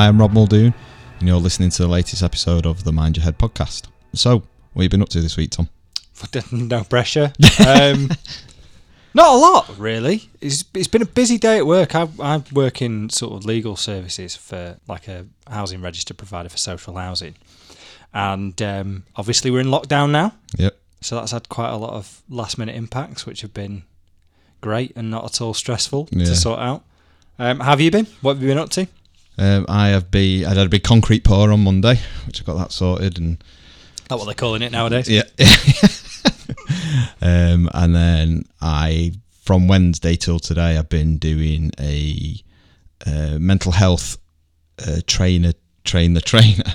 I am Rob Muldoon, and you're listening to the latest episode of the Mind Your Head podcast. So, what have you been up to this week, Tom? no pressure. Um, not a lot, really. It's it's been a busy day at work. I I work in sort of legal services for like a housing register provider for social housing, and um, obviously we're in lockdown now. Yep. So that's had quite a lot of last minute impacts, which have been great and not at all stressful Yeah. to sort out. Um, have you been? What have you been up to? Um, I have be I had a big concrete pour on Monday, which I got that sorted, and That's what they're calling it nowadays. yeah. um, and then I from Wednesday till today, I've been doing a uh, mental health uh, trainer train the trainer.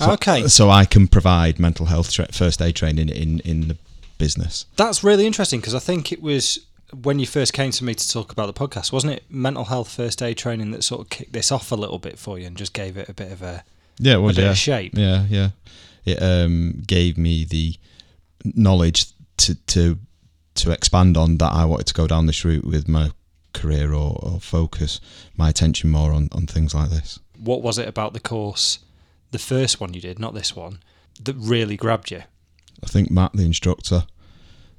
So, Okay. So I can provide mental health tra- first aid training in in the business. That's really interesting because I think it was when you first came to me to talk about the podcast, wasn't it mental health first aid training that sort of kicked this off a little bit for you and just gave it a bit of a, Yeah, it a bit yeah. of shape? Yeah, yeah. It um, gave me the knowledge to to to expand on that. I wanted to go down this route with my career or, or focus my attention more on, on things like this. What was it about the course, the first one you did, not this one, that really grabbed you? I think Matt, the instructor,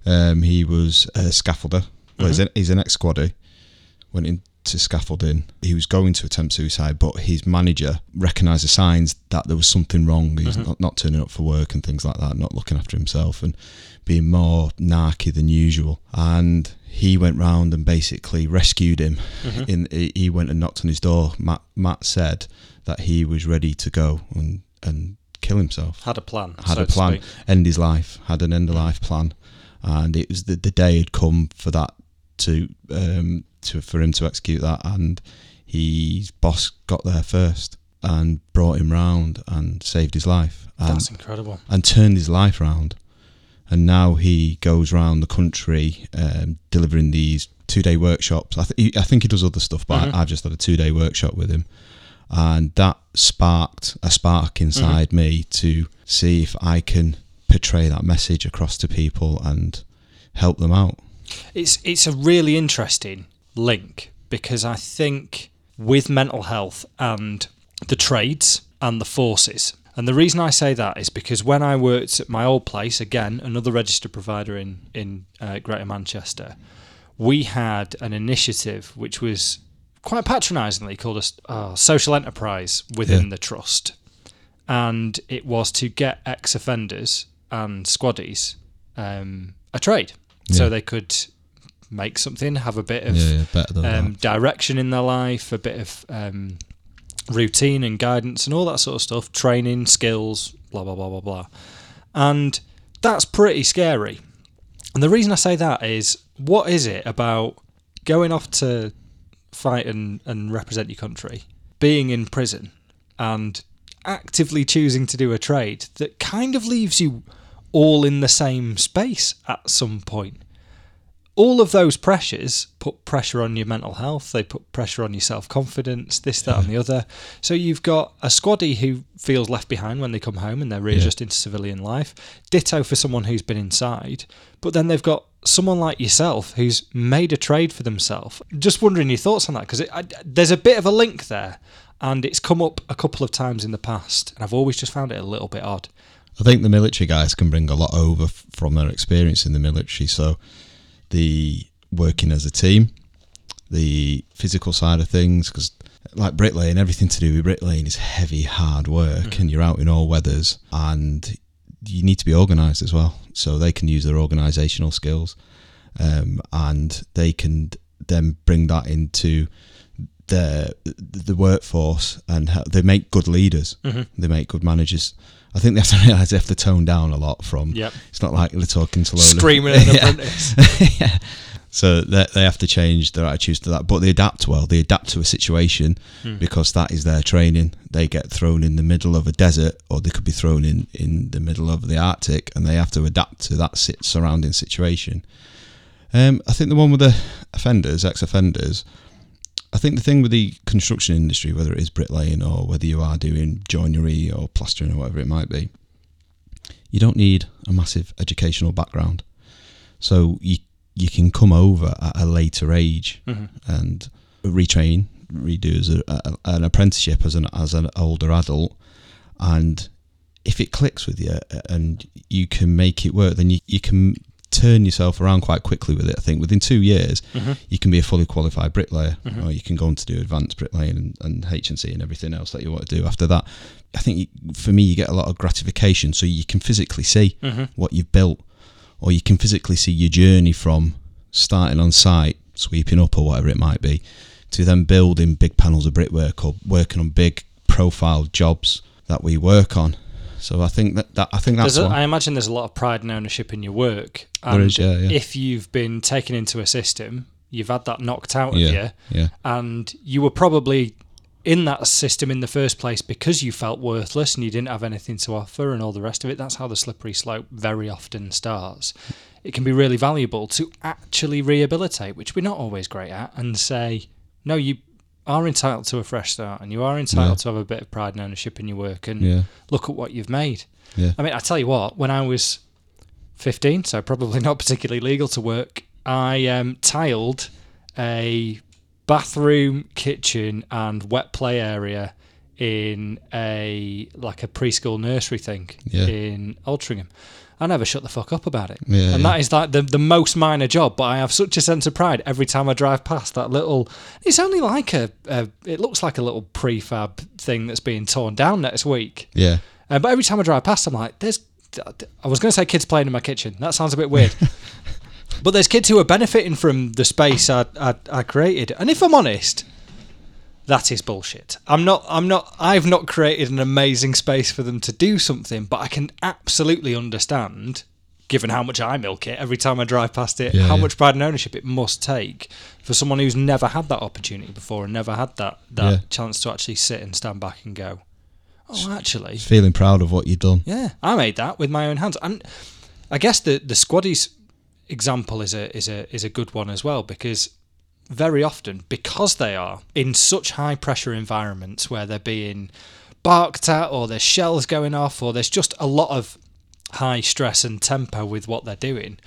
um, he was a scaffolder. Well, he's, mm-hmm. an, he's an ex squaddy. Went into scaffolding. He was going to attempt suicide, but his manager recognised the signs that there was something wrong. He was mm-hmm. not, not turning up for work and things like that, not looking after himself and being more narky than usual. And he went round and basically rescued him. Mm-hmm. In he went and knocked on his door. Matt Matt said that he was ready to go and and kill himself Had a plan. had so a plan, end his life, had an end of life plan, and it was the, the day had come for that to um to for him to execute that, and his boss got there first and brought him round and saved his life and That's incredible. and turned his life round, and now he goes round the country um, delivering these two day workshops. I, th- he, I think he does other stuff, but Mhm. I, I've just had a two day workshop with him, and that sparked a spark inside me to see if I can portray that message across to people and help them out. It's it's a really interesting link because I think with mental health and the trades and the forces. And the reason I say that is because when I worked at my old place, again, another registered provider in in uh, Greater Manchester, we had an initiative which was quite patronisingly called a uh, social enterprise within Yeah. the trust, and it was to get ex-offenders and squaddies um, a trade, so they could make something, have a bit of yeah, yeah, um, direction in their life, a bit of um, routine and guidance and all that sort of stuff, training, skills, blah, blah, blah, blah, blah. And that's pretty scary. And the reason I say that is what is it about going off to fight and, and represent your country, being in prison, and actively choosing to do a trade that kind of leaves you all in the same space at some point? all of those pressures put pressure on your mental health. They put pressure on your self confidence, this, that, and the other. So you've got a squaddie who feels left behind when they come home and they're readjusting to civilian life. Ditto for someone who's been inside. But then they've got someone like yourself who's made a trade for themselves. Just wondering your thoughts on that because there's a bit of a link there. And it's come up a couple of times in the past, and I've always just found it a little bit odd. I think the military guys can bring a lot over f- from their experience in the military. So, the working as a team, the physical side of things, because like bricklaying, everything to do with bricklaying is heavy, hard work, and you're out in all weathers, and you need to be organised as well. So they can use their organisational skills, um, and they can then bring that into the the workforce, and ha- they make good leaders. They make good managers. I think they have to realise they have to tone down a lot from. Yep. It's not like they're talking slowly. Screaming at an Yeah. apprentice. yeah. So they, they have to change their attitudes to that, but they adapt well. They adapt to a situation because that is their training. They get thrown in the middle of a desert, or they could be thrown in in the middle of the Arctic, and they have to adapt to that sit, surrounding situation. Um, I think the one with the offenders, ex-offenders. I think the thing with the construction industry, whether it is bricklaying or whether you are doing joinery or plastering or whatever it might be, you don't need a massive educational background. So you you can come over at a later age Mm-hmm. and retrain redo as a, a, an apprenticeship as an as an older adult, and if it clicks with you and you can make it work, then you, you can turn yourself around quite quickly with it. I think within two years, Mm-hmm. you can be a fully qualified bricklayer, or you can go on to do advanced bricklaying and, and HNC and everything else that you want to do after that. I think you, for me, you get a lot of gratification, so you can physically see Mm-hmm. what you've built, or you can physically see your journey from starting on site, sweeping up or whatever it might be, to then building big panels of brickwork or working on big profile jobs that we work on. So I think that, that I think that's a, I imagine there's a lot of pride and ownership in your work. And is, yeah, yeah. If you've been taken into a system, you've had that knocked out of yeah, you, yeah, and you were probably in that system in the first place because you felt worthless and you didn't have anything to offer and all the rest of it. That's how the slippery slope very often starts. It can be really valuable to actually rehabilitate, which we're not always great at, and say, no, you are entitled to a fresh start and you are entitled Yeah. to have a bit of pride and ownership in your work and yeah, look at what you've made. yeah. I mean, I tell you what, when I was 15, so probably not particularly legal to work, I um, tiled a bathroom, kitchen, and wet play area in a like a preschool nursery thing in Altrincham. I never shut the fuck up about it. Yeah, and yeah. that is like the, the most minor job, but I have such a sense of pride every time I drive past that little. It's only like a, a it looks like a little prefab thing that's being torn down next week. yeah. Uh, but every time I drive past, I'm like, there's. I was going to say kids playing in my kitchen. That sounds a bit weird. but there's kids who are benefiting from the space I, I, I created. And if I'm honest, that is bullshit. I'm not. I'm not. I've not created an amazing space for them to do something. But I can absolutely understand, given how much I milk it every time I drive past it, Yeah, how yeah. much pride and ownership it must take for someone who's never had that opportunity before and never had that that Yeah. chance to actually sit and stand back and go, oh, actually, feeling proud of what you've done. yeah, I made that with my own hands, and I guess the the squaddies example is a is a is a good one as well because very often because they are in such high pressure environments where they're being barked at or there's shells going off or there's just a lot of high stress and tempo with what they're doing.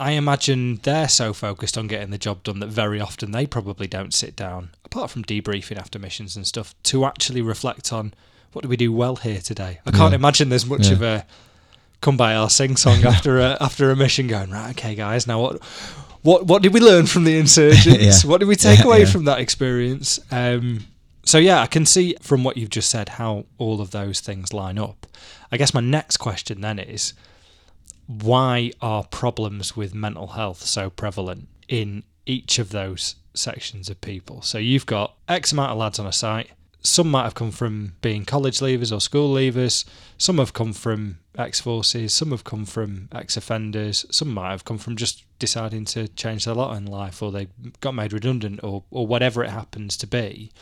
I imagine they're so focused on getting the job done that very often they probably don't sit down, apart from debriefing after missions and stuff, to actually reflect on what do we do well here today. I can't Yeah. imagine there's much Yeah. of a Kumbaya sing song after a after a mission going right. Okay, guys, now what what what did we learn from the insurgents? Yeah. What did we take Yeah, away yeah. from that experience? Um, so yeah, I can see from what you've just said how all of those things line up. I guess my next question then is why are problems with mental health so prevalent in each of those sections of people? So you've got X amount of lads on a site. Some might have come from being college leavers or school leavers. Some have come from ex forces. Some have come from ex offenders. Some might have come from just deciding to change their lot in life or they got made redundant or, or whatever it happens to be.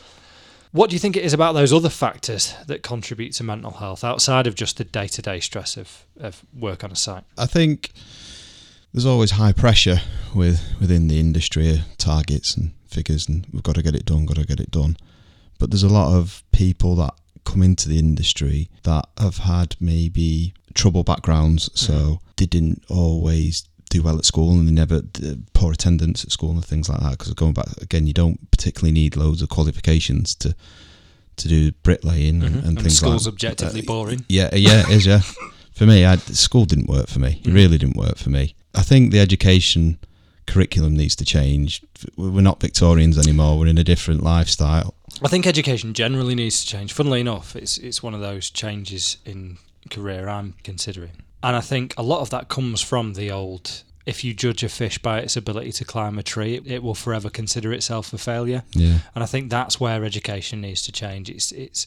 What do you think it is about those other factors that contribute to mental health outside of just the day to day stress of, of work on a site? I think there's always high pressure with within the industry, uh, targets and figures, and we've got to get it done, got to get it done. But there's a lot of people that come into the industry that have had maybe trouble backgrounds, so they didn't always do well at school and they never d- poor attendance at school and things like that. Because going back again, you don't particularly need loads of qualifications to to do bricklaying and, and Mm-hmm. And things school's like objectively uh, boring. yeah, yeah, it is. Yeah, for me, I, school didn't work for me. It really didn't work for me. I think the education curriculum needs to change. We're not Victorians anymore. We're in a different lifestyle. I think education generally needs to change. Funnily enough, it's it's one of those changes in career I'm considering. And I think a lot of that comes from the old if you judge a fish by its ability to climb a tree, it, it will forever consider itself a failure. Yeah, And I think that's where education needs to change. It's it's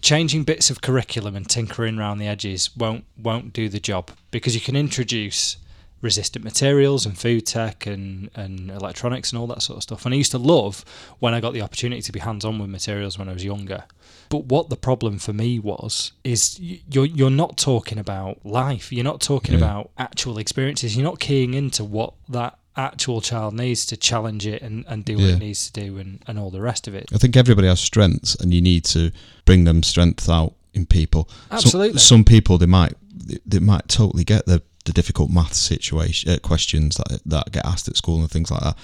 changing bits of curriculum and tinkering around the edges won't won't do the job because you can introduce resistant materials and food tech and, and electronics and all that sort of stuff. And I used to love when I got the opportunity to be hands on with materials when I was younger. But what the problem for me was is you're you're not talking about life. You're not talking Yeah. about actual experiences. You're not keying into what that actual child needs to challenge it and, and do what Yeah. it needs to do and, and all the rest of it. I think everybody has strengths, and you need to bring them strengths out in people. Some- Absolutely. some people they might they- they might totally get the the difficult math situation uh, questions that that get asked at school and things like that.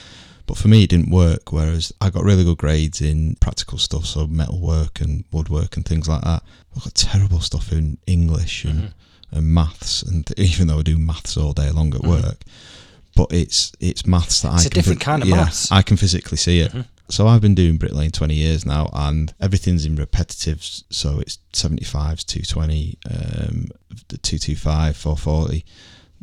But for me, it didn't work. Whereas I got really good grades in practical stuff, so metal work and woodwork and things like that. I got terrible stuff in English and, Mm-hmm. and maths, and even though I do maths all day long at work, but it's it's maths that Mm-hmm. It's I a can different kind of yeah, maths. Mm-hmm. I can physically see it. So I've been doing bricklaying 20 years now, and everything's in repetitives. So it's 75s, 220, um, the 225, 440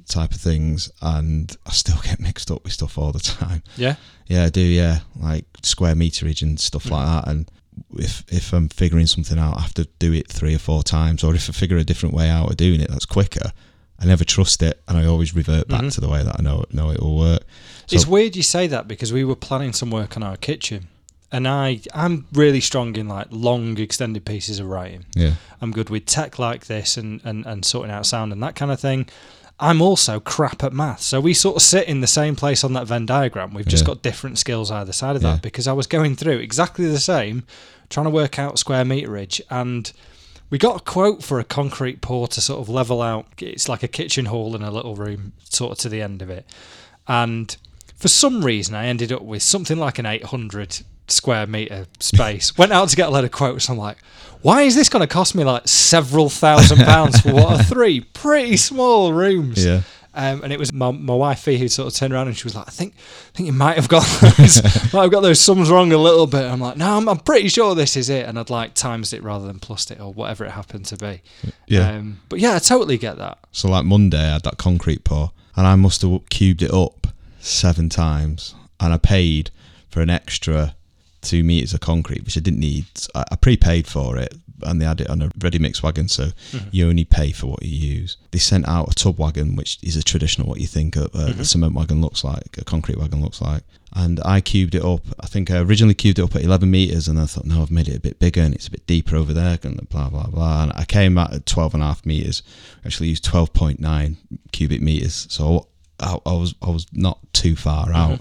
type of things, and I still get mixed up with stuff all the time. Yeah. Yeah, I do. Yeah, like square meterage and stuff like Mm. that. And if if I'm figuring something out, I have to do it three or four times. Or if I figure a different way out of doing it that's quicker, I never trust it, and I always revert back Mhm. to the way that I know know it will work. So, it's weird you say that because we were planning some work on our kitchen, and I I'm really strong in like long extended pieces of writing. yeah, I'm good with tech like this and, and, and sorting out sound and that kind of thing. I'm also crap at math. So we sort of sit in the same place on that Venn diagram. We've just Yeah. got different skills either side of Yeah. that because I was going through exactly the same, trying to work out square meterage. And we got a quote for a concrete pour to sort of level out. It's like a kitchen hall in a little room, sort of to the end of it. And for some reason, I ended up with something like an 800 square meter space. Went out to get a load of quotes. I'm like, why is this going to cost me like several thousand pounds for what are three pretty small rooms? yeah. Um, and it was my, my wife Fee who sort of turned around and she was like, I think I think you might have got those, might have got those sums wrong a little bit. I'm like, no, I'm, I'm pretty sure this is it. And I'd like times it rather than plus it or whatever it happened to be. Yeah. Um, but yeah, I totally get that. So like Monday, I had that concrete pour, and I must have cubed it up seven times, and I paid for an extra two meters of concrete, which I didn't need. I, I prepaid for it, and they had it on a ready mix wagon, so mm-hmm. you only pay for what you use. They sent out a tub wagon, which is a traditional what you think uh, a, a, a cement wagon looks like, a concrete wagon looks like. And I cubed it up. I think I originally cubed it up at 11 meters, and I thought, no, I've made it a bit bigger, and it's a bit deeper over there, and blah blah blah. And I came out at 12 and a half meters. Actually used 12.9 cubic meters, so I, I was I was not too far mm-hmm. out.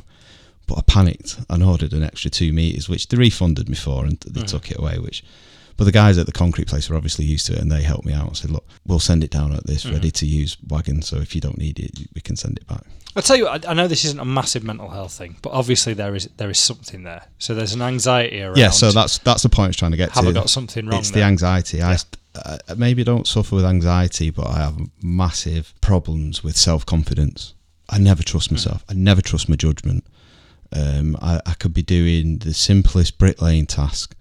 But I panicked and ordered an extra two meters, which they refunded me for, and they took it away. Which, but the guys at the concrete place were obviously used to it, and they helped me out and said, "Look, we'll send it down at this ready to use wagon. So if you don't need it, we can send it back." I'll tell you, what, I, I know this isn't a massive mental health thing, but obviously there is there is something there. So there's an anxiety around. Yeah, so that's that's the point I was trying to get have to. I got something wrong? it's there? the anxiety. I uh, maybe don't suffer with anxiety, but I have massive problems with self confidence. I never trust myself. I never trust my judgment. Um, I, I could be doing the simplest bricklaying task,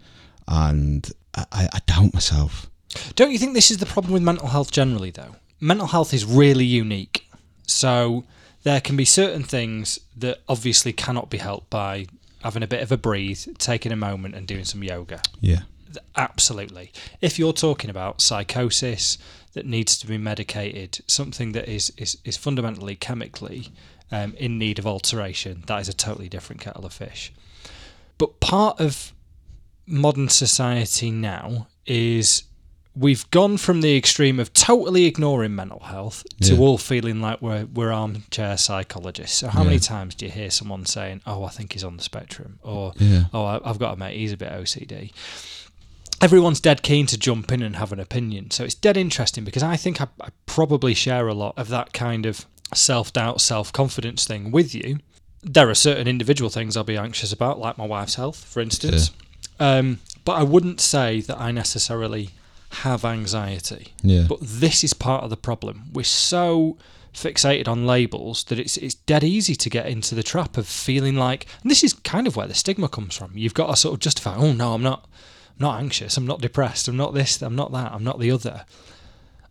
and I, I, doubt myself. Don't you think this is the problem with mental health generally, though? Mental health is really unique. So there can be certain things that obviously cannot be helped by having a bit of a breathe, taking a moment, and doing some yoga. Yeah, Absolutely. If you're talking about psychosis that needs to be medicated, something that is, is, is fundamentally chemically um, in need of alteration, that is a totally different kettle of fish. But part of modern society now is we've gone from the extreme of totally ignoring mental health to Yeah. all feeling like we're, we're armchair psychologists. So, how many times do you hear someone saying, Oh, I think he's on the spectrum? Or, yeah, oh, I- I've got a mate, he's a bit OCD. Everyone's dead keen to jump in and have an opinion. So it's dead interesting because I think I, I probably share a lot of that kind of self doubt, self confidence thing with you. There are certain individual things I'll be anxious about, like my wife's health, for instance. Um, but I wouldn't say that I necessarily have anxiety. yeah. But this is part of the problem. We're so fixated on labels that it's it's dead easy to get into the trap of feeling like and this is kind of where the stigma comes from. You've got to sort of justify, oh no, I'm not I'm not anxious, I'm not depressed, I'm not this, I'm not that, I'm not the other.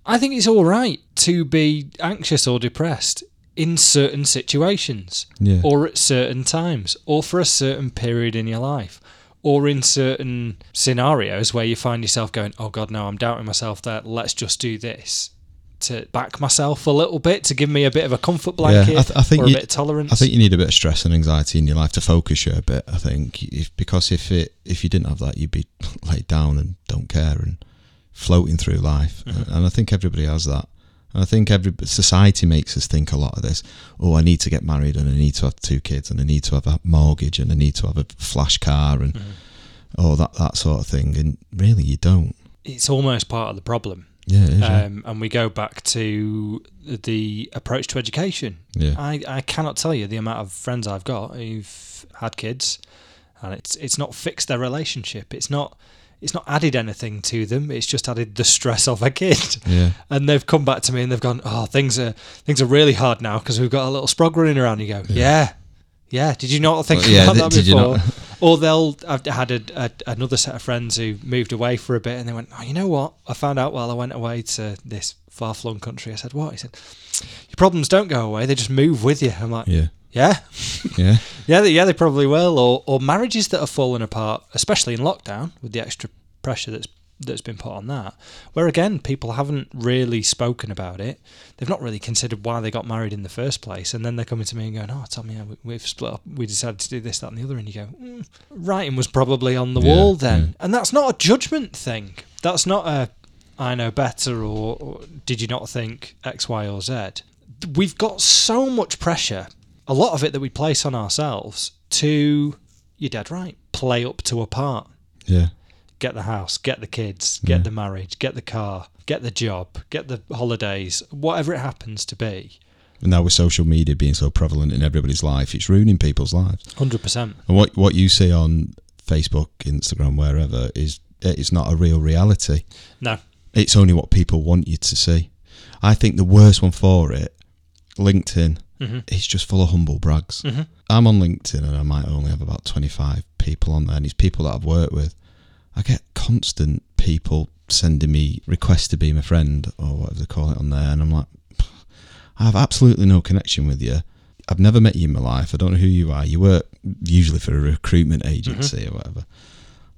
I think it's all right to be anxious or depressed in certain situations Yeah. or at certain times or for a certain period in your life or in certain scenarios where you find yourself going, oh God, no, I'm doubting myself there. Let's just do this to back myself a little bit, to give me a bit of a comfort blanket I th- I think or a you- bit of tolerance. I think you need a bit of stress and anxiety in your life to focus you a bit. I think if because if it if you didn't have that, you'd be laid down and don't care and floating through life. Mm-hmm. Uh, and I think everybody has that. And I think every society makes us think a lot of this. Oh, I need to get married and I need to have two kids and I need to have a mortgage and I need to have a flash car and oh that that sort of thing. And really, you don't. it's almost part of the problem. Yeah, is, yeah. Um, and we go back to the approach to education. yeah. I, I cannot tell you the amount of friends I've got who've had kids, and it's it's not fixed their relationship. It's not it's not added anything to them. It's just added the stress of a kid. yeah. And they've come back to me and they've gone, "Oh, things are things are really hard now because we've got a little sprog running around." You go, "Yeah, yeah. Did you not think Well, yeah, about did- that before?" or they'll. I've had a, a, another set of friends who moved away for a bit and they went, "Oh, you know what? I found out while I went away to this far flung country." I said, "What?" He said, "Your problems don't go away; they just move with you." I'm like, Yeah. "Yeah." Yeah. Yeah, they, yeah, they probably will. Or or marriages that have fallen apart, especially in lockdown, with the extra pressure that's that's been put on that. Where again, people haven't really spoken about it. They've not really considered why they got married in the first place, and then they're coming to me and going, "Oh, Tommy, yeah, we, we've split up. We decided to do this, that, and the other." And you go, mm, "Writing was probably on the Yeah, wall then." yeah. And that's not a judgment thing. That's not a I know better or, or did you not think X, Y, or Z. We've got so much pressure a lot of it that we place on ourselves to you're dead right play up to a part Yeah. get the house get the kids get Yeah. the marriage get the car get the job get the holidays whatever it happens to be And now with social media being so prevalent in everybody's life, it's ruining people's lives. 100% And what what you see on Facebook, Instagram, wherever is eh, it's not a real reality. no It's only what people want you to see. I think the worst one for it, LinkedIn, hmm it's just full of humble brags. hmm I'm on LinkedIn and I might only have about 25 people on there, and it's people that I've worked with. I get constant people sending me requests to be my friend or whatever they call it on there, and I'm like, I have absolutely no connection with you. I've never met you in my life. I don't know who you are. You work usually for a recruitment agency or whatever.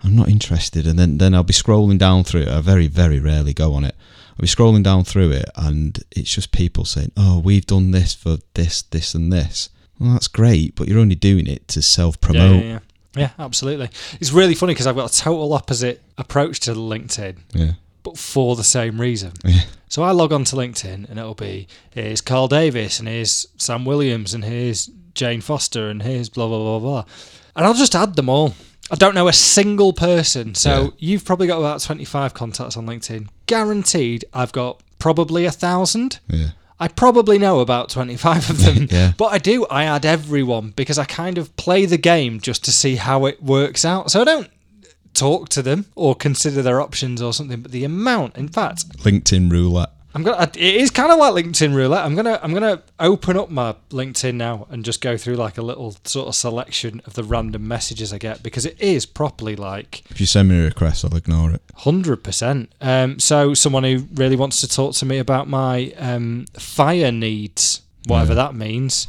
I'm not interested. And then, then I'll be scrolling down through it. I very, very rarely go on it. I'll be scrolling down through it and it's just people saying, oh, we've done this for this, this, and this. Well, that's great, but you're only doing it to self yeah, promote. yeah, yeah. yeah absolutely it's really funny because i've got a total opposite approach to linkedin Yeah. but for the same reason Yeah. So I log on to LinkedIn and it'll be here's Carl Davis and here's Sam Williams and here's Jane Foster and here's blah blah blah blah. And I'll just add them all. I don't know a single person. So Yeah. you've probably got about twenty five contacts on LinkedIn. Guaranteed I've got probably a thousand. Yeah. I probably know about 25 of them. Yeah. But I do, I add everyone because I kind of play the game just to see how it works out. So I don't talk to them or consider their options or something, but the amount, in fact, LinkedIn roulette. I'm gonna. It is kind of like LinkedIn roulette. I'm gonna. I'm gonna open up my LinkedIn now and just go through like a little sort of selection of the random messages I get because it is properly like If you send me a request, I'll ignore it. hundred percent. Um, so someone who really wants to talk to me about my um, fire needs, whatever Yeah. that means.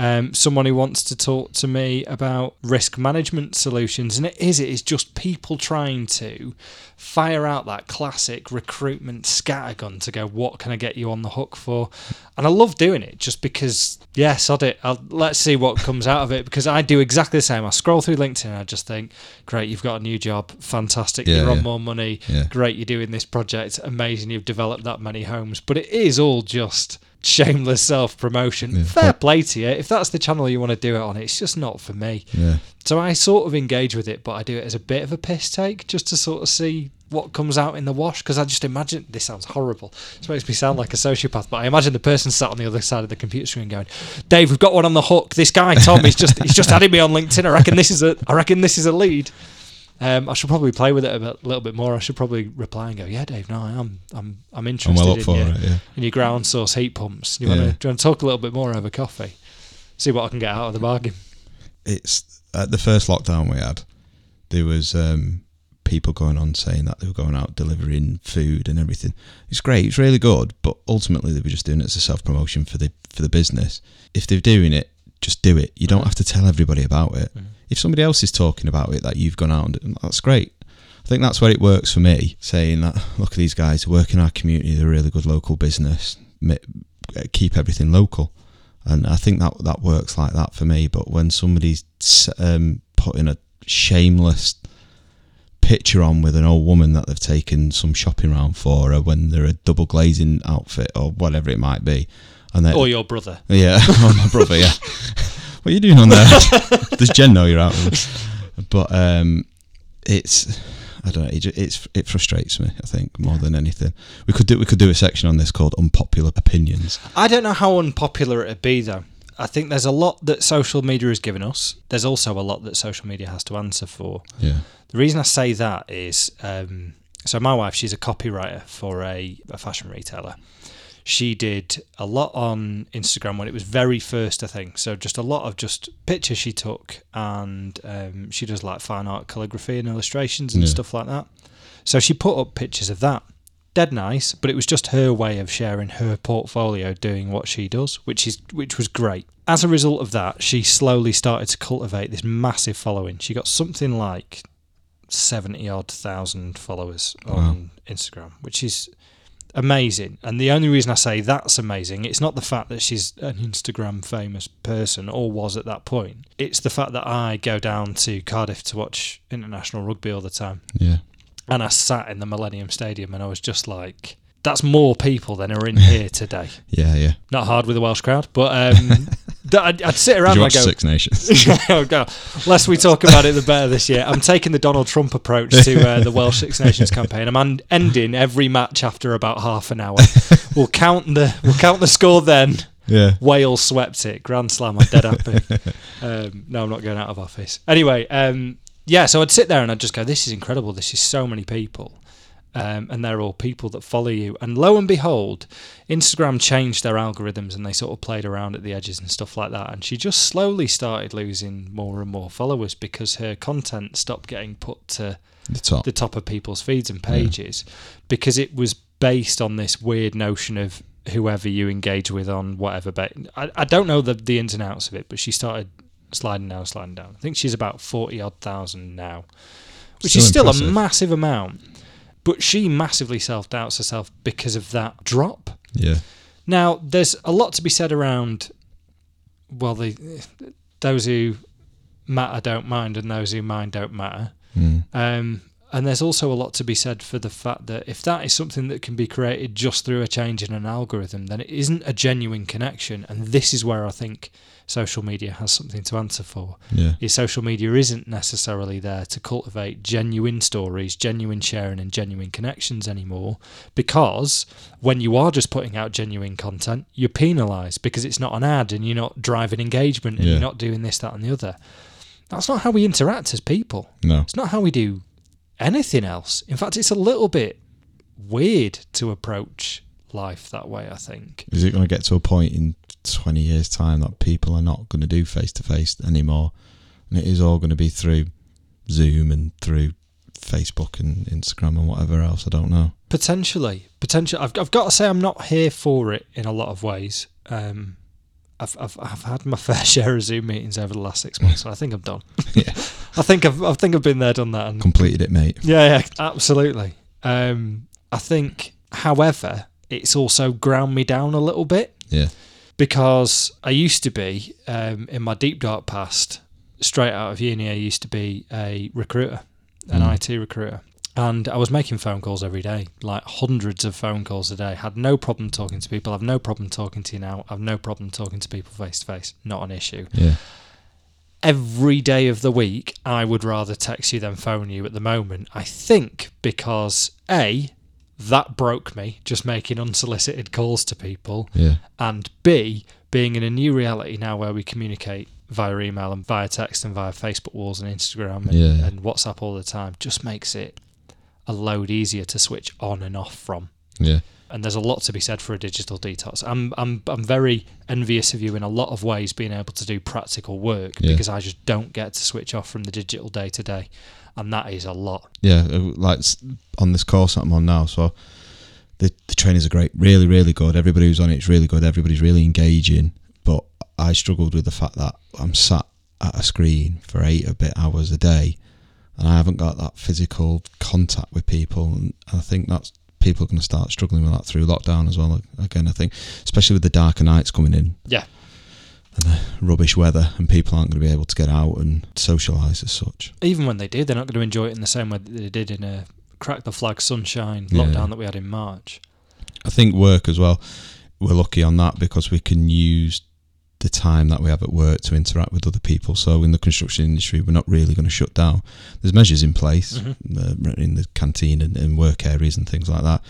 Um, someone who wants to talk to me about risk management solutions, and it is. It is just people trying to fire out that classic recruitment scattergun to go, what can I get you on the hook for? And I love doing it just because, yeah, sod it. I'll, let's see what comes out of it because I do exactly the same. I scroll through LinkedIn and I just think, great, you've got a new job, fantastic, Yeah, you're on yeah. more money, Yeah. great, you're doing this project, amazing, you've developed that many homes. But it is all just shameless self promotion. Yeah. Fair play to you. If that's the channel you want to do it on, it's just not for me. Yeah. So I sort of engage with it, but I do it as a bit of a piss take just to sort of see what comes out in the wash because I just imagine this sounds horrible. This makes me sound like a sociopath, but I imagine the person sat on the other side of the computer screen going, "Dave, we've got one on the hook. This guy Tom, he's just he's just added me on LinkedIn. I reckon this is a I reckon this is a lead." Um, I should probably play with it a bit, little bit more. I should probably reply and go, "Yeah, Dave, no, I am. I'm I'm I'm interested well up in your, it. Yeah. in your ground source heat pumps. You want to do you want to talk a little bit more over coffee? See what I can get out of the bargain." It's at the first lockdown we had. There was um, people going on saying that they were going out delivering food and everything. It's great. It's really good, but ultimately they were just doing it as a self promotion for the for the business. If they're doing it, just do it. You don't have to tell everybody about it. Mhm. If somebody else is talking about it that you've gone out and that's great. I think that's where it works for me. Saying that, look at these guys work in our community. They're a really good local business. Keep everything local, and I think that that works like that for me. But when somebody's um, putting a shameless picture on with an old woman that they've taken some shopping round for, or when they're a double glazing outfit or whatever it might be, and then Or your brother. yeah, oh, my brother. Yeah, what are you doing on there? Does Jen know you're out? With us? But um, it's I don't know. It, ju- it's it frustrates me. I think more than anything. We could do we could do a section on this called unpopular opinions. I don't know how unpopular it'd be though. I think there's a lot that social media has given us. There's also a lot that social media has to answer for. Yeah, The reason I say that is um, so my wife, she's a copywriter for a, a fashion retailer. She did a lot on Instagram when it was very first I think. So just a lot of just pictures she took, and um, she does like fine art calligraphy and illustrations and Yeah. stuff like that. So she put up pictures of that. Dead nice, but it was just her way of sharing her portfolio, doing what she does, which is which was great. As a result of that, she slowly started to cultivate this massive following. She got something like seventy odd thousand followers on Instagram, which is amazing. And the only reason I say that's amazing, it's not the fact that she's an Instagram famous person or was at that point. It's the fact that I go down to Cardiff to watch international rugby all the time. yeah, And I sat in the Millennium Stadium and I was just like, that's more people than are in here today. yeah, yeah. Not hard with the Welsh crowd, but um, I'd, I'd sit around and I watch go, Six Nations? oh, God. Less we talk about it, the better this year. I'm taking the Donald Trump approach to uh, the Welsh Six Nations campaign. I'm ending every match after about half an hour. We'll count the we'll count the score then. yeah, Wales swept it. Grand Slam. I'm dead happy. Um, no, I'm not going out of office. Anyway, um, yeah. So I'd sit there and I'd just go, "This is incredible. This is so many people." Um, and they're all people that follow you. And lo and behold, Instagram changed their algorithms and they sort of played around at the edges and stuff like that. And she just slowly started losing more and more followers because her content stopped getting put to the top. the top of people's feeds and pages because it was based on this weird notion of whoever you engage with on whatever. Ba- I, I don't know the, the ins and outs of it, but she started sliding down, sliding down. I think she's about 40 odd thousand now, which is Still still impressive. a massive amount. But she massively self doubts herself because of that drop. yeah, Now, there's a lot to be said around, well, the those who matter don't mind, and those who mind don't matter. mm. Um, and there's also a lot to be said for the fact that if that is something that can be created just through a change in an algorithm, then it isn't a genuine connection. And this is where I think social media has something to answer for. yeah, Is social media isn't necessarily there to cultivate genuine stories, genuine sharing, and genuine connections anymore. Because when you are just putting out genuine content, you're penalised because it's not an ad and you're not driving engagement and Yeah. you're not doing this, that, and the other. That's not how we interact as people. no, It's not how we do anything else. In fact, it's a little bit weird to approach life that way, I think. Is it going to get to a point in 20 years' time that people are not going to do face to face anymore? And it is all going to be through Zoom and through Facebook and Instagram and whatever else? I don't know. Potentially, potentially. I've, I've got to say, I'm not here for it in a lot of ways. Um, I've, I've, I've had my fair share of Zoom meetings over the last six months, so I think I'm done. Yeah. I think I've, I think I've been there, done that, and Completed it, mate. Yeah, yeah, absolutely. Um, I think, however, it's also ground me down a little bit Yeah. Because I used to be um, in my deep dark past, straight out of uni. I used to be a recruiter, an Mm. IT recruiter, and I was making phone calls every day, like hundreds of phone calls a day. Had no problem talking to people. I've no problem talking to you now. I've no problem talking to people face to face. Not an issue Yeah. every day of the week, I would rather text you than phone you at the moment. I think because A, that broke me, just making unsolicited calls to people, Yeah. and B, being in a new reality now where we communicate via email and via text and via Facebook walls and Instagram and, Yeah. and WhatsApp all the time, just makes it a load easier to switch on and off from Yeah. and there's a lot to be said for a digital detox. I'm I'm I'm very envious of you in a lot of ways being able to do practical work Yeah. because I just don't get to switch off from the digital day to day, and that is a lot. Yeah. uh, Like on this course that I'm on now. So the, the trainings are great. Really, really good. Everybody who's on it is really good. Everybody's really engaging. But I struggled with the fact that I'm sat at a screen for eight a bit hours a day and I haven't got that physical contact with people. And I think that's people are going to start struggling with that through lockdown as well. Again, I think, especially with the darker nights coming in. Yeah. Rubbish weather, and people aren't going to be able to get out and socialise as such. Even when they do, they're not going to enjoy it in the same way that they did in a crack the flag sunshine Yeah. lockdown that we had in March. I think work as well. We're lucky on that because we can use the time that we have at work to interact with other people. So in the construction industry, we're not really going to shut down. There's measures in place Mm-hmm. uh, in the canteen and, and work areas and things like that.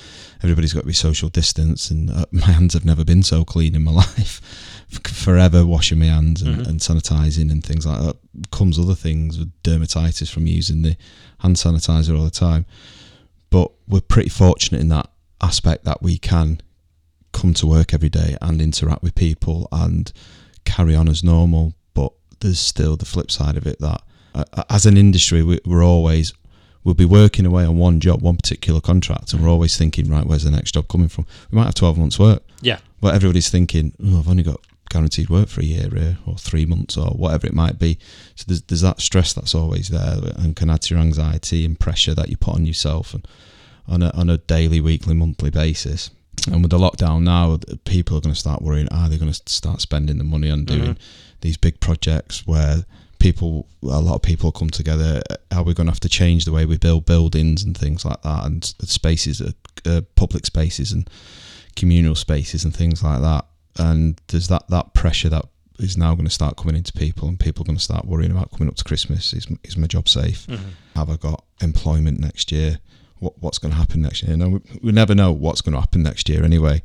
Everybody's got to be social distance, and uh, my hands have never been so clean in my life. Forever washing my hands and, Mhm. and sanitizing and things like that. Comes other things with dermatitis from using the hand sanitizer all the time. But we're pretty fortunate in that aspect that we can come to work every day and interact with people and carry on as normal. But there's still the flip side of it that, uh, as an industry, we, we're always we'll be working away on one job, one particular contract, and we're always thinking, right, where's the next job coming from? We might have 12 months' work, Yeah. but everybody's thinking, oh, I've only got guaranteed work for a year here, or three months, or whatever it might be. So there's, there's that stress that's always there and can add to your anxiety and pressure that you put on yourself and on a, on a daily, weekly, monthly basis. And with the lockdown now, people are going to start worrying: Are they going to start spending the money on doing Mhm. these big projects where people, a lot of people come together? Are we going to have to change the way we build buildings and things like that, and spaces, uh, uh, public spaces and communal spaces and things like that? And there's that that pressure that is now going to start coming into people, and people are going to start worrying about coming up to Christmas. Is is my job safe? Mhm. have I got employment next year? What what's going to happen next year? No, we, we never know what's going to happen next year anyway.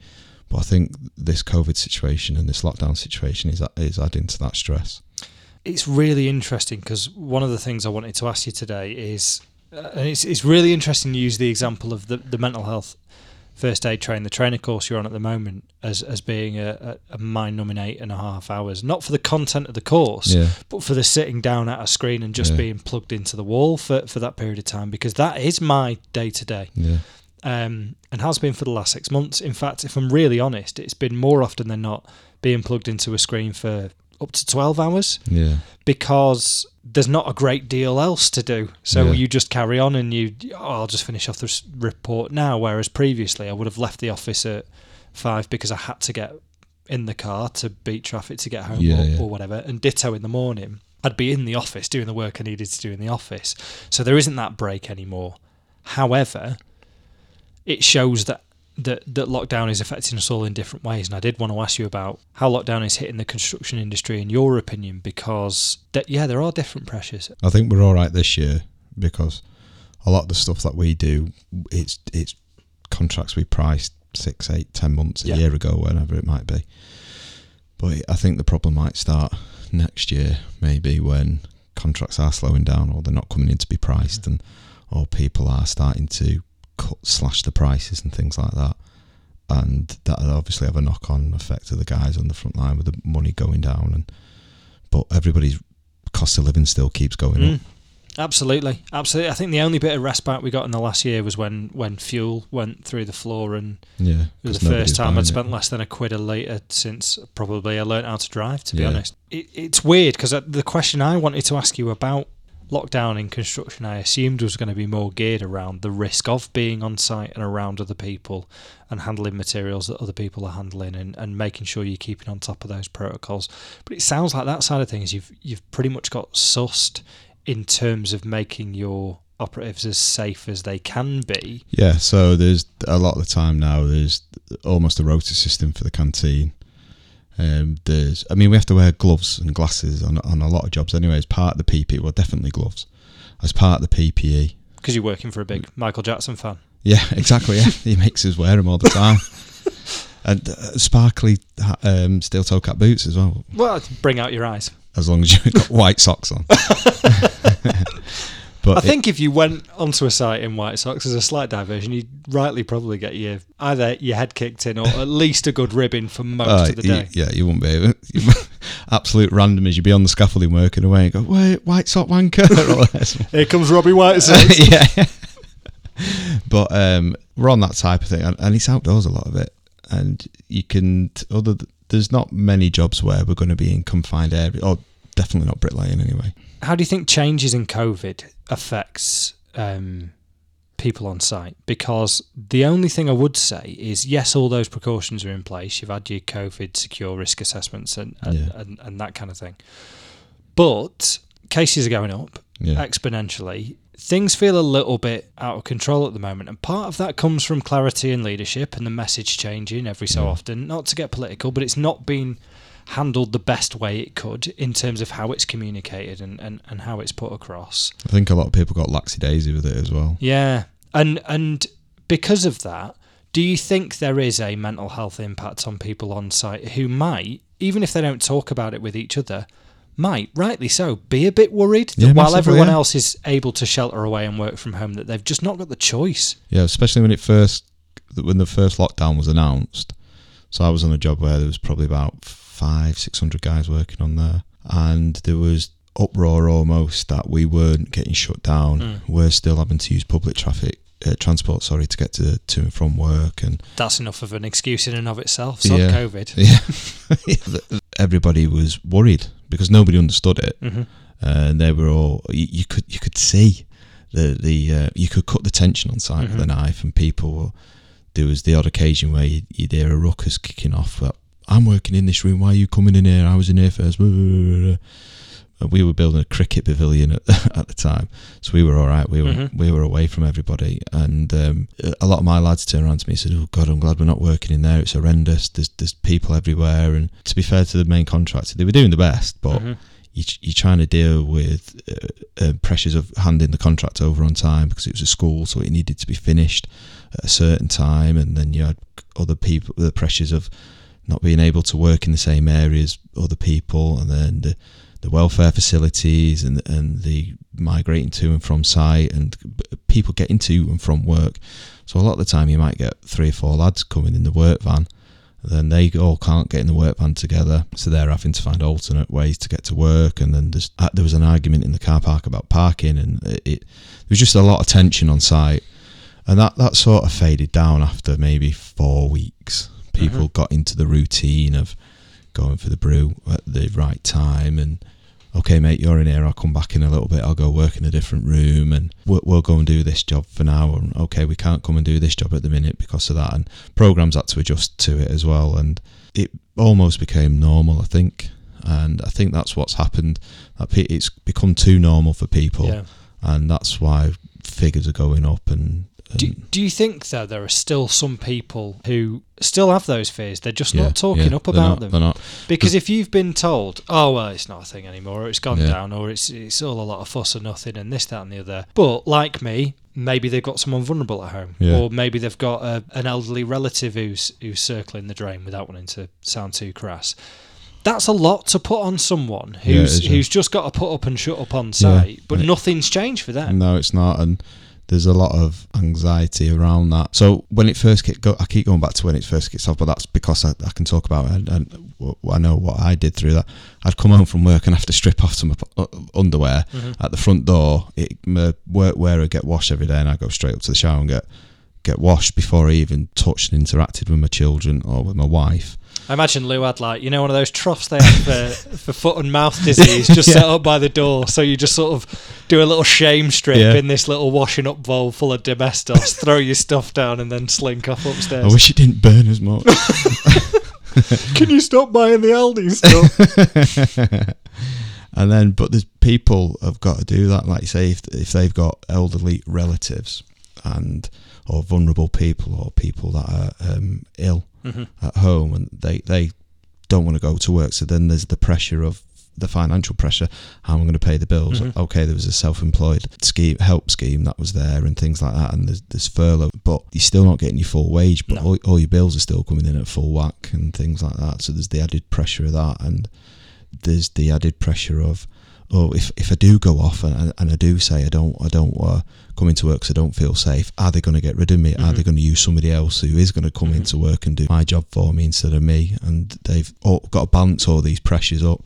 But I think this COVID situation and this lockdown situation is is adding to that stress. it's really interesting because one of the things I wanted to ask you today is, uh, and it's, it's really interesting to use the example of the, the mental health first aid train, the trainer course you're on at the moment, as, as being a, a, a mind numbing eight and a half hours, not for the content of the course, Yeah, but for the sitting down at a screen and just Yeah. being plugged into the wall for, for that period of time, because that is my day to day. Um, and has been for the last six months. In fact, if I'm really honest, it's been more often than not being plugged into a screen for up to 12 hours yeah, because there's not a great deal else to do. So Yeah. you just carry on and you, oh, I'll just finish off this report now. Whereas previously, I would have left the office at five because I had to get in the car to beat traffic to get home Yeah, or, yeah. or whatever. And ditto in the morning, I'd be in the office doing the work I needed to do in the office. So there isn't that break anymore. However, it shows that that that lockdown is affecting us all in different ways. And I did want to ask you about how lockdown is hitting the construction industry in your opinion, because that yeah, there are different pressures. I think we're all right this year because a lot of the stuff that we do, it's it's contracts we priced six, eight, ten months a Yeah. year ago, whenever it might be. But I think the problem might start next year, maybe when contracts are slowing down or they're not coming in to be priced, mm-hmm. and or people are starting to cut slash the prices and things like that. And that'll obviously have a knock on effect to the guys on the front line with the money going down and but everybody's cost of living still keeps going Mm. up. Absolutely, absolutely. I think the only bit of respite we got in the last year was when when fuel went through the floor, and Yeah, it was the first time I'd it. spent less than a quid a litre since probably I learnt how to drive. To be Yeah. honest, it, it's weird because the question I wanted to ask you about lockdown in construction, I assumed was going to be more geared around the risk of being on site and around other people and handling materials that other people are handling and, and making sure you're keeping on top of those protocols. But it sounds like that side of things you've you've pretty much got sussed in terms of making your operatives as safe as they can be. Yeah, so there's a lot of the time now. There's almost a rota system for the canteen. Um, there's, I mean, we have to wear gloves and glasses on on a lot of jobs anyway. As part of the PPE, well, definitely gloves. As part of the PPE, Because you're working for a big Michael Jackson fan. yeah, exactly. Yeah, he makes us wear them all the time. and uh, sparkly um, steel toe cap boots as well, Well, bring out your eyes. as long as you've got white socks on. but I it- think if you went onto a site in White socks as a slight diversion, you'd rightly probably get your either your head kicked in or at least a good ribbing for most Uh, of the you- day. yeah, you wouldn't be able. Absolute random as you'd be on the scaffolding working away and go, wait, white socks wanker. Here comes Robbie White. socks. yeah. but um, we're on that type of thing, and, and it's outdoors a lot of it. And you can, other there's not many jobs where we're going to be in confined area, or definitely not bricklaying anyway. How do you think changes in COVID affects um, people on site? Because the only thing I would say is yes, all those precautions are in place. You've had your COVID secure risk assessments and and, Yeah. and, and that kind of thing. But cases are going up Yeah, exponentially. Things feel a little bit out of control at the moment, and part of that comes from clarity and leadership and the message changing every so Yeah. often. Not to get political, but it's not been handled the best way it could in terms of how it's communicated and, and, and how it's put across. I think a lot of people got laxy-daisy with it as well. Yeah, and and because of that, do you think there is a mental health impact on people on site who might, even if they don't talk about it with each other, might rightly so be a bit worried that Yeah, while everyone yeah. else is able to shelter away and work from home, that they've just not got the choice. Yeah, especially when it first when the first lockdown was announced. So I was on a job where there was probably about five, six hundred guys working on there, and there was uproar almost that we weren't getting shut down. Mm. We're still having to use public traffic. Uh, transport, sorry, to get to to and from work, and That's enough of an excuse in and of itself. Sod Yeah. COVID. yeah, everybody was worried because nobody understood it, hmm and they were all you, you could you could see the the uh, you could cut the tension on site with a knife, and people. Were, there was the odd occasion where you'd, you'd hear a ruckus kicking off. But I'm working in this room. Why are you coming in here? I was in here first. We were building a cricket pavilion at, at the time, so we were all right. We were Mhm. we were away from everybody, and um, a lot of my lads turned around to me and said, "Oh God, I'm glad we're not working in there. It's horrendous. There's there's people everywhere." And to be fair to the main contractor, they were doing the best, but Mhm. you, you're trying to deal with uh, uh, pressures of handing the contract over on time because it was a school, so it needed to be finished at a certain time, and then you had other people, the pressures of not being able to work in the same area as other people, and then the, the welfare facilities and and the migrating to and from site, and people getting to and from work. So a lot of the time, you might get three or four lads coming in the work van then they all can't get in the work van together, so they're having to find alternate ways to get to work. And then uh, there was an argument in the car park about parking, and it, it there was just a lot of tension on site, and that that sort of faded down after maybe four weeks. People mm-hmm. got into the routine of going for the brew at the right time, and okay, mate, you're in here. I'll come back in a little bit. I'll go work in a different room, and we'll, we'll go and do this job for now. And okay, we can't come and do this job at the minute because of that. And programs had to adjust to it as well, and it almost became normal, I think. And I think that's what's happened. That it's become too normal for people, Yeah. and that's why figures are going up. And Do, do you think though there are still some people who still have those fears? They're just yeah, not talking yeah, up about not- them. They're not. Because if you've been told, oh well, it's not a thing anymore, or it's gone Yeah. down, or it's it's all a lot of fuss or nothing, and this, that, and the other. But like me, maybe they've got someone vulnerable at home, or maybe they've got a, an elderly relative who's who's circling the drain without wanting to sound too crass. That's a lot to put on someone who's yeah. who's just got to put up and shut up on site, but Yeah. nothing's changed for them. No, it's not, and there's a lot of anxiety around that. So when it first kicked, go, I keep going back to when it first kicks off, but that's because I, I can talk about it and, I know what I did through that. I'd come home from work and have to strip off some uh, underwear Mhm. at the front door. It, my workwear would get washed every day, and I go straight up to the shower and get get washed before I even touched and interacted with my children or with my wife. I imagine Lou had like you know one of those troughs they have for, for foot and mouth disease just set up by the door, so you just sort of do a little shame strip Yeah. in this little washing up bowl full of domestos, throw your stuff down, and then slink off upstairs. I wish it didn't burn as much. Can you stop buying the Aldi stuff? and then, but there's people have got to do that. Like you say, if if they've got elderly relatives and or vulnerable people or people that are um, ill Mhm. at home and they they don't want to go to work. So then there's the pressure of the financial pressure. How am I going to pay the bills? Mhm. Okay, there was a self-employed scheme, help scheme that was there, and things like that. And there's, there's furlough, but you're still not getting your full wage. But No. all, all your bills are still coming in at full whack and things like that. So there's the added pressure of that, and there's the added pressure of oh if, if I do go off and, and I do say I don't I don't uh, come into work because I don't feel safe are they going to get rid of me are Mhm. they going to use somebody else who is going to come Mhm. into work and do my job for me instead of me and they've all, got to balance all these pressures up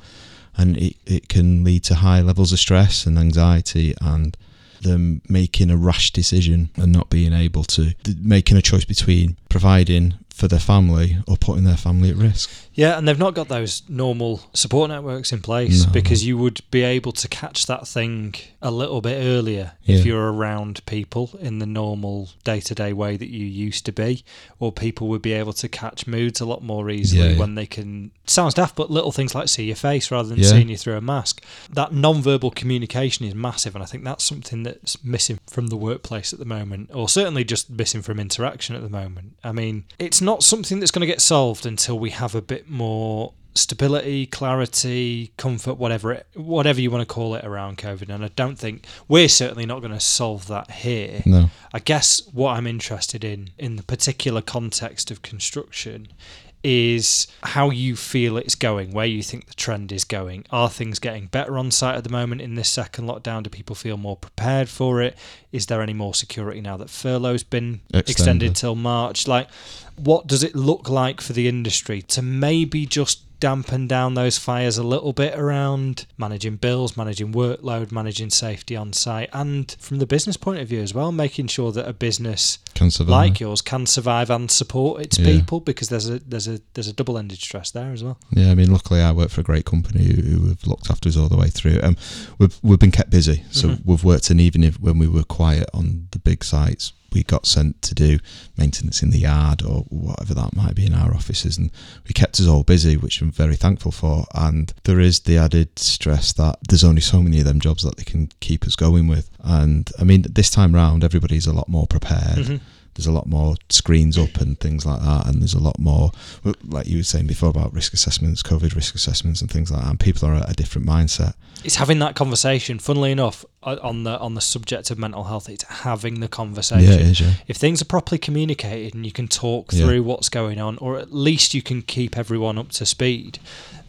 and it, it can lead to high levels of stress and anxiety and them making a rash decision and not being able to making a choice between providing for their family or putting their family at risk Yeah, and they've not got those normal support networks in place No. because you would be able to catch that thing a little bit earlier if you're around people in the normal day to day way that you used to be, or people would be able to catch moods a lot more easily Yeah, yeah. when they can. Sounds daft, but little things like see your face rather than Yeah. seeing you through a mask. That non-verbal communication is massive, and I think that's something that's missing from the workplace at the moment, or certainly just missing from interaction at the moment. I mean, it's not something that's going to get solved until we have a bit more stability, clarity, comfort, whatever it, whatever you want to call it around COVID. And I don't think we're certainly not going to solve that here. No. I guess what I'm interested in, in the particular context of construction, is how you feel it's going, where you think the trend is going. Are things getting better on site at the moment in this second lockdown? Do people feel more prepared for it? Is there any more security now that furlough's been extended, Extended. till March? Like, what does it look like for the industry to maybe just dampen down those fires a little bit around managing bills, managing workload, managing safety on site, and from the business point of view as well, making sure that a business Can like yours can survive and support its Yeah. people because there's a there's a there's a double ended stress there as well. Yeah, I mean, luckily I work for a great company who, who have looked after us all the way through. Um, we've we've been kept busy, so Mhm. we've worked, and even if when we were quiet on the big sites, we got sent to do maintenance in the yard or whatever that might be in our offices, and we kept us all busy, which I'm very thankful for. And there is the added stress that there's only so many of them jobs that they can keep us going with. And I mean, this time round, everybody's a lot more prepared Mhm. There's a lot more screens up and things like that, and there's a lot more, like you were saying before about risk assessments, COVID risk assessments, and things like that. And people are at a different mindset. It's having that conversation. Funnily enough, on the on the subject of mental health, it's having the conversation. Yeah, it is. Yeah, if things are properly communicated and you can talk Yeah. through what's going on or at least you can keep everyone up to speed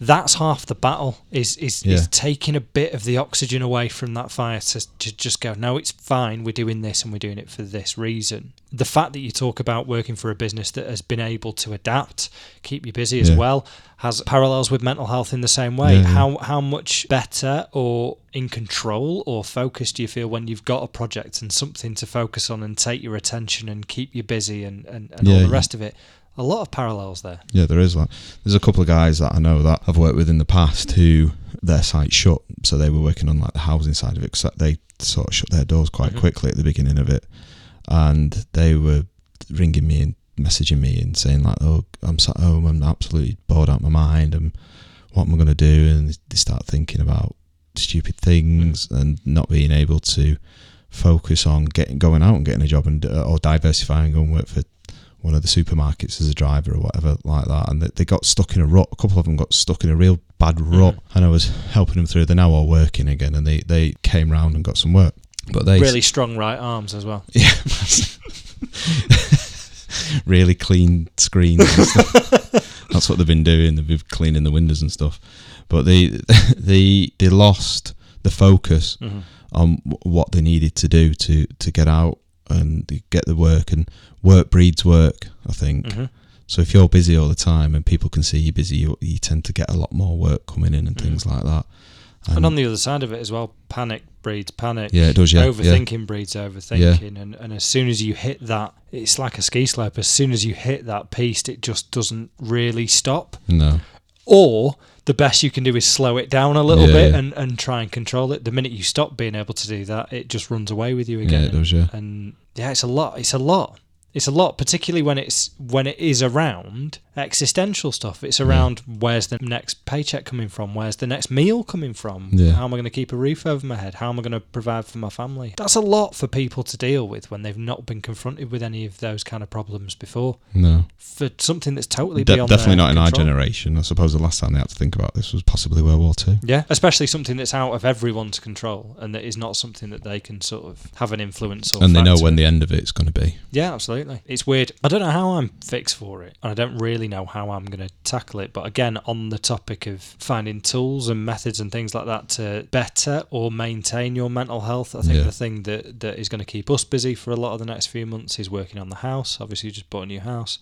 that's half the battle is is, Yeah. is taking a bit of the oxygen away from that fire to, to just go no it's fine we're doing this and we're doing it for this reason the fact that you talk about working for a business that has been able to adapt keep you busy as Yeah. well has parallels with mental health in the same way Yeah, how how much better or in control or focused do you feel when you've got a project and something to focus on and take your attention and keep you busy and, and, and all Yeah, the yeah. rest of it a lot of parallels there yeah, there is. Like, there's a couple of guys that I know that I've worked with in the past who their site shut, so they were working on like the housing side of it. Cause they sort of shut their doors quite Mhm. quickly at the beginning of it, and they were ringing me and messaging me and saying like, "Oh, I'm sat home. I'm absolutely bored out of my mind. And what am I going to do?" And they start thinking about stupid things and not being able to focus on getting going out and getting a job and uh, or diversifying and go and work for one of the supermarkets as a driver or whatever like that and they, they got stuck in a rut a couple of them got stuck in a real bad rut and I was helping them through they're now all working again and they, they came round and got some work but they really strong right arms as well. Yeah. Really clean screens and stuff. that's what they've been doing. They've been cleaning the windows and stuff. But they they they lost the focus Mhm. on w- what they needed to do to to get out and get the work and work breeds work i think. Mhm. so if you're busy all the time and people can see you're busy you, you tend to get a lot more work coming in and things like that and on um, the other side of it as well panic breeds panic. Yeah it does yeah yeah. Overthinking breeds overthinking. And, and as soon as you hit that it's like a ski slope. As soon as you hit that piece it just doesn't really stop. No. Or the best you can do is slow it down a little Yeah, bit yeah. and, and try and control it. The minute you stop being able to do that it just runs away with you again. yeah it does yeah. And yeah it's a lot it's a lot it's a lot particularly when it's when it is around existential stuff. It's around where's the next paycheck coming from? Where's the next meal coming from? Yeah. how am i going to keep a roof over my head? How am i going to provide for my family? That's a lot for people to deal with when they've not been confronted with any of those kind of problems before. No. For something that's totally De- definitely not in our generation. I suppose the last time they had to think about this was possibly world war two. Yeah, especially something that's out of everyone's control and that is not something that they can sort of have an influence or and they know when in. the end of it's going to be. Yeah, absolutely. It's weird. I don't know how I'm fixed for it, and I don't really know how I'm going to tackle it. But again, on the topic of finding tools and methods and things like that to better or maintain your mental health, I think Yeah. the thing that, that is going to keep us busy for a lot of the next few months is working on the house. Obviously, you just bought a new house.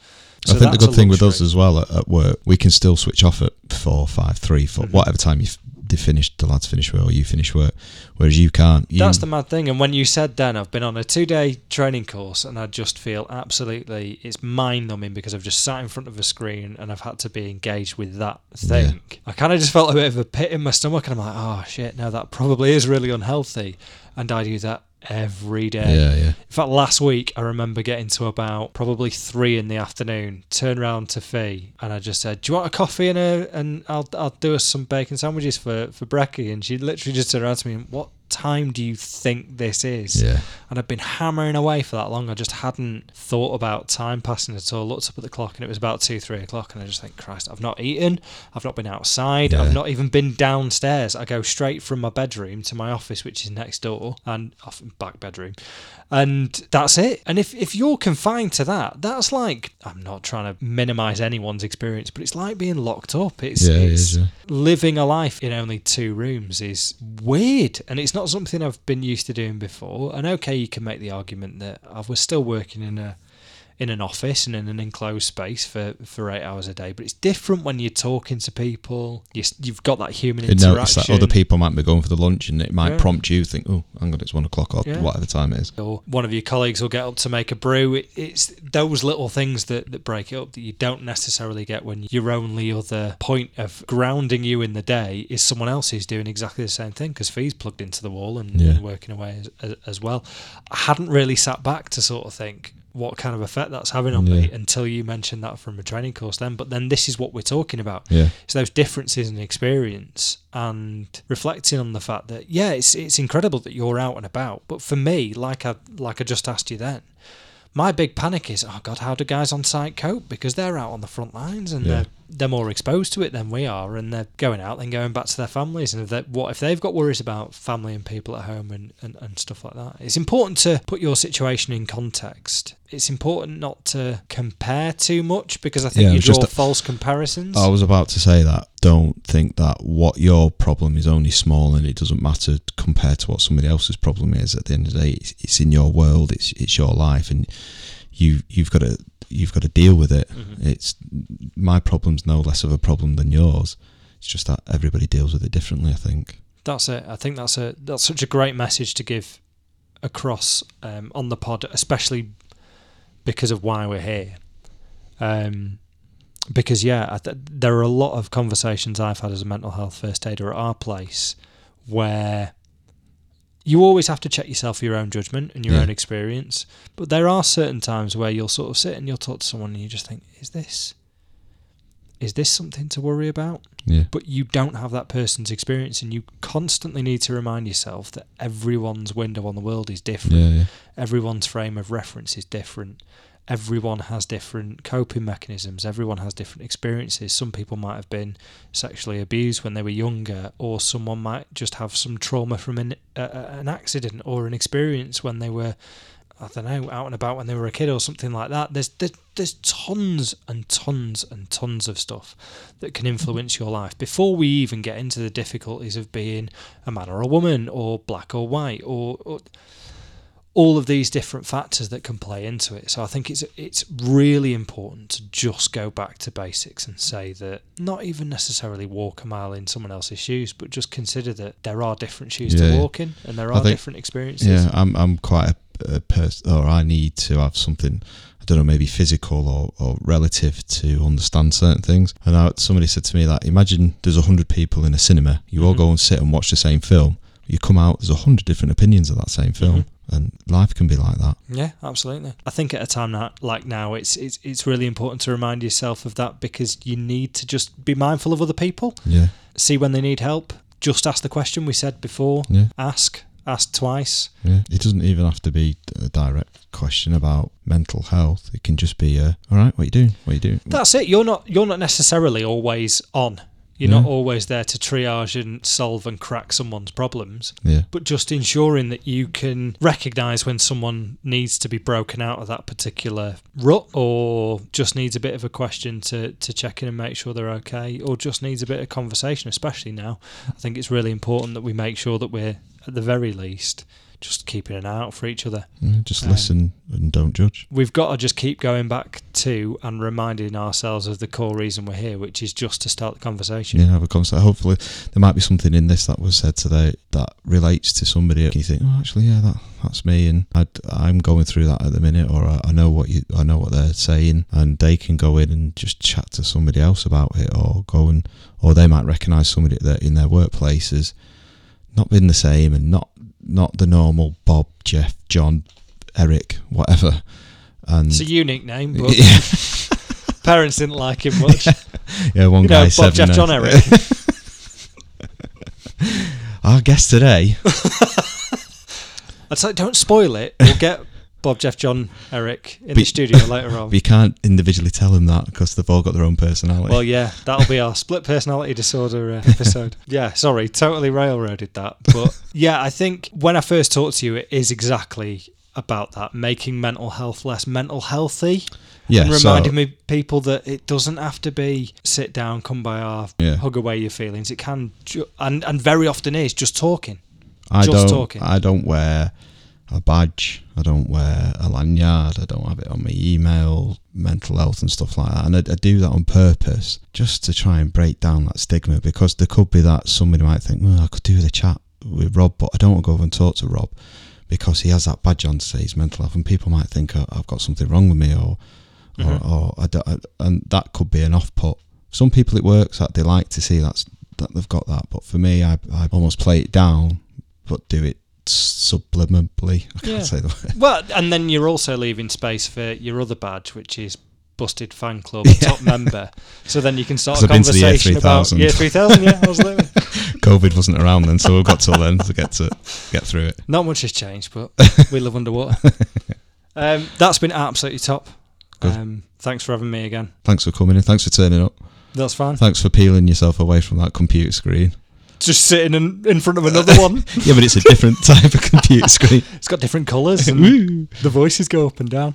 I think the good thing with us as well at, at work, we can still switch off at four, five, three, four, Mhm. whatever time you f- they finish, the lads finish work or you finish work, whereas you can't. You, That's the mad thing. And when you said then, I've been on a two day training course and I just feel absolutely, it's mind numbing because I've just sat in front of a screen and I've had to be engaged with that thing. I kind of just felt a bit of a pit in my stomach and I'm like, oh shit, no, that probably is really unhealthy. And I do that every day. yeah, yeah, In fact, last week I remember getting to about probably three in the afternoon. Turned round to Fee and I just said, "Do you want a coffee and a and I'll I'll do us some bacon sandwiches for for brekkie?" And she literally just turned around to me and what time do you think this is? Yeah. And I've been hammering away for that long. I just hadn't thought about time passing at all. Looked up at the clock and it was about two, three o'clock. And I just think, Christ, I've not eaten. I've not been outside. Yeah. I've not even been downstairs. I go straight from my bedroom to my office, which is next door, and off back bedroom. And that's it. And if, if you're confined to that, that's like, I'm not trying to minimize anyone's experience, but it's like being locked up. It's, Yeah, it it's yeah. living a life in only two rooms is weird and it's not something I've been used to doing before. And okay, you can make the argument that I was still working in a in an office and in an enclosed space for, for eight hours a day, but it's different when you're talking to people. You, you've got that human You notice interaction. that other people might be going for the lunch and it might Yeah. prompt you to think, oh, hang on, it's one o'clock or Yeah. whatever time it is. or one of your colleagues will get up to make a brew. It, it's those little things that, that break it up that you don't necessarily get when your only other point of grounding you in the day is someone else who's doing exactly the same thing because Fee's plugged into the wall and, Yeah. and working away as, as, as well. I hadn't really sat back to sort of think what kind of effect that's having on me until you mentioned that from a training course then. But then this is what we're talking about. Yeah. It's those differences in experience and reflecting on the fact that yeah, it's it's incredible that you're out and about. But for me, like I like I just asked you then, my big panic is oh god, how do guys on site cope because they're out on the front lines and Yeah. they're they're more exposed to it than we are, and they're going out and going back to their families. And if what if they've got worries about family and people at home and, and, and stuff like that? It's important to put your situation in context. It's important not to compare too much because I think Yeah, you draw just false comparisons. I was about to say that. Don't think that what your problem is only small and it doesn't matter compared to what somebody else's problem is. At the end of the day, it's, it's in your world. It's it's your life, and you you've got to you've got to deal with it. Mhm. It's my problem's no less of a problem than yours. It's just that everybody deals with it differently. I think. That's it. I think that's a that's such a great message to give across um, on the pod, especially because of why we're here. Um, because yeah, I th- there are a lot of conversations I've had as a mental health first aider at our place where you always have to check yourself for your own judgment and your Yeah. own experience. But there are certain times where you'll sort of sit and you'll talk to someone and you just think, is this is this something to worry about? Yeah. but you don't have that person's experience and you constantly need to remind yourself that everyone's window on the world is different Yeah. Yeah. everyone's frame of reference is different everyone has different coping mechanisms everyone has different experiences. Some people might have been sexually abused when they were younger or someone might just have some trauma from an, uh, an accident or an experience when they were I don't know, out and about when they were a kid or something like that. There's there's, there's tons and tons and tons of stuff that can influence your life. Before we even get into the difficulties of being a man or a woman or black or white or, or all of these different factors that can play into it. So I think it's it's really important to just go back to basics and say that not even necessarily walk a mile in someone else's shoes, but just consider that there are different shoes Yeah, to walk in and there are think- different experiences. Yeah, I'm I'm quite a, a person, or I need to have something. I don't know, maybe physical or, or relative to understand certain things. And I, somebody said to me that imagine there's a hundred people in a cinema. You all Mhm. go and sit and watch the same film. You come out, there's a hundred different opinions of that same film, and life can be like that. Yeah, absolutely. I think at a time like now, it's it's it's really important to remind yourself of that because you need to just be mindful of other people, Yeah, see when they need help. Just ask the question we said before. yeah, Ask, ask twice. yeah. It doesn't even have to be a direct question about mental health. It can just be, uh, all right, what you doing? What you doing? That's it. You're not you're not necessarily always on. You're No. not always there to triage and solve and crack someone's problems, yeah, but just ensuring that you can recognize when someone needs to be broken out of that particular rut or just needs a bit of a question to, to check in and make sure they're okay or just needs a bit of conversation, especially now. I think it's really important that we make sure that we're, at the very least, just keeping an eye out for each other. yeah, just Um, listen and don't judge. We've got to just keep going back to and reminding ourselves of the core reason we're here, which is just to start the conversation. Yeah, have a conversation. Hopefully, there might be something in this that was said today that relates to somebody. You think, oh, actually, yeah, that that's me, and i I'm going through that at the minute, or I, I know what you, I know what they're saying, and they can go in and just chat to somebody else about it, or go and, or they might recognise somebody that in their workplace as not been the same, and not not the normal Bob, Jeff, John, Eric, whatever, and It's a unique name, but yeah, parents didn't like him much. yeah, one you guy know, Bob, Jeff. John, Eric. Our guest today, I'd say don't spoil it. We'll get Bob, Jeff, John, Eric in the studio later on. we can't individually tell them that because they've all got their own personality. Well, yeah, that'll be our split personality disorder uh, episode. yeah, sorry, totally railroaded that. But yeah, I think when I first talked to you, it is exactly about that making mental health less mental healthy yeah, and so- reminding me people that it doesn't have to be sit down, Kumbaya, Yeah. hug away your feelings. It can, ju- and and very often is just talking. I just don't. talking. I don't wear a badge. I don't wear a lanyard. I don't have it on my email, mental health and stuff like that. And I, I do that on purpose, just to try and break down that stigma. Because there could be that somebody might think, well, I could do the chat with Rob, but I don't want to go over and talk to Rob because he has that badge on to say he's mental health, and people might think oh, I've got something wrong with me, or Mhm. or, or I don't, I, and that could be an off put. Some people it works that they like to see that's that they've got that, but for me, I I almost play it down, but do it subliminally. I can't Yeah. say the word. Well, and then you're also leaving space for your other badge, which is Busted Fan Club Yeah. top member. So then you can start 'Cause a I've been year conversation about 3000. year 3000. Yeah, absolutely. COVID wasn't around then, so we've got till then to get to get through it. Not much has changed, but we live underwater. Um, that's been absolutely top. Good. Um, thanks for having me again. Thanks for coming in. Thanks for turning up. That's fine. Thanks for peeling yourself away from that computer screen. Just sitting in, in front of another one. Yeah, but it's a different type of computer screen. It's got different colours the voices go up and down.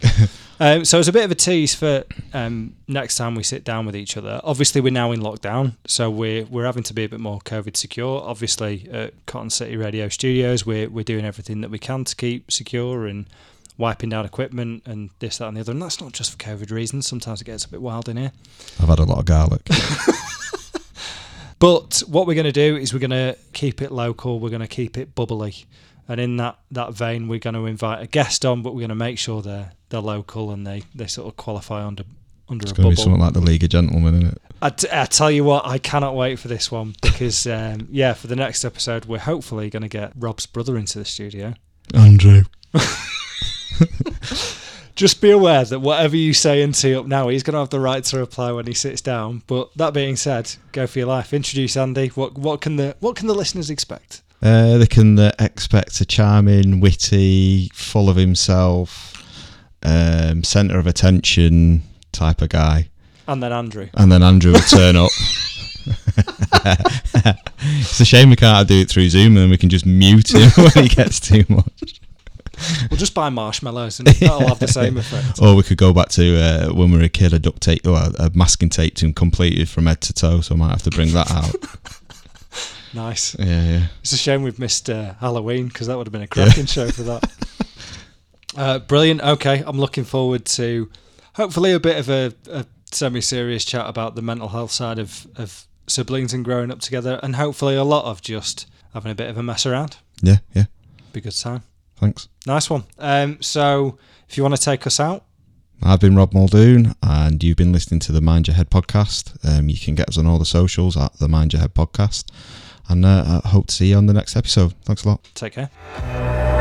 um, so it's a bit of a tease for um, next time we sit down with each other. Obviously, we're now in lockdown, so we're we're having to be a bit more COVID secure. Obviously, at Cotton City Radio Studios, we're we're doing everything that we can to keep secure and wiping down equipment and this, that, and the other. And that's not just for COVID reasons. Sometimes it gets a bit wild in here. I've had a lot of garlic. But what we're going to do is we're going to keep it local. We're going to keep it bubbly, and in that, that vein, we're going to invite a guest on, but we're going to make sure they're they're local and they, they sort of qualify under under It's a going to be something like the League of Gentlemen, isn't it? I, t- I tell you what, I cannot wait for this one because um, yeah, for the next episode, we're hopefully going to get Rob's brother into the studio. Andrew. Just be aware that whatever you say and tee up now, he's going to have the right to reply when he sits down. But that being said, go for your life. Introduce Andy. What what can the what can the listeners expect? Uh, they can uh, expect a charming, witty, full of himself, um, centre of attention type of guy. And then Andrew. And then Andrew will turn up. it's a shame we can't do it through Zoom and we can just mute him when he gets too much. We'll just buy marshmallows and that'll have the same effect. Or we could go back to uh, when we were a kid, a duct tape, or a masking tape to him completed from head to toe. So I might have to bring that out. Nice. yeah, yeah. It's a shame we've missed uh, Halloween because that would have been a cracking show for that. Uh, brilliant. Okay, I'm looking forward to hopefully a bit of a, a semi-serious chat about the mental health side of, of siblings and growing up together, and hopefully a lot of just having a bit of a mess around. Yeah, yeah. Be good time. Thanks. Nice one. Um, so if you want to take us out, I've been Rob Muldoon, and you've been listening to the Mind Your Head podcast. Um, you can get us on all the socials at the Mind Your Head podcast. And uh, I hope to see you on the next episode. Thanks a lot. take care.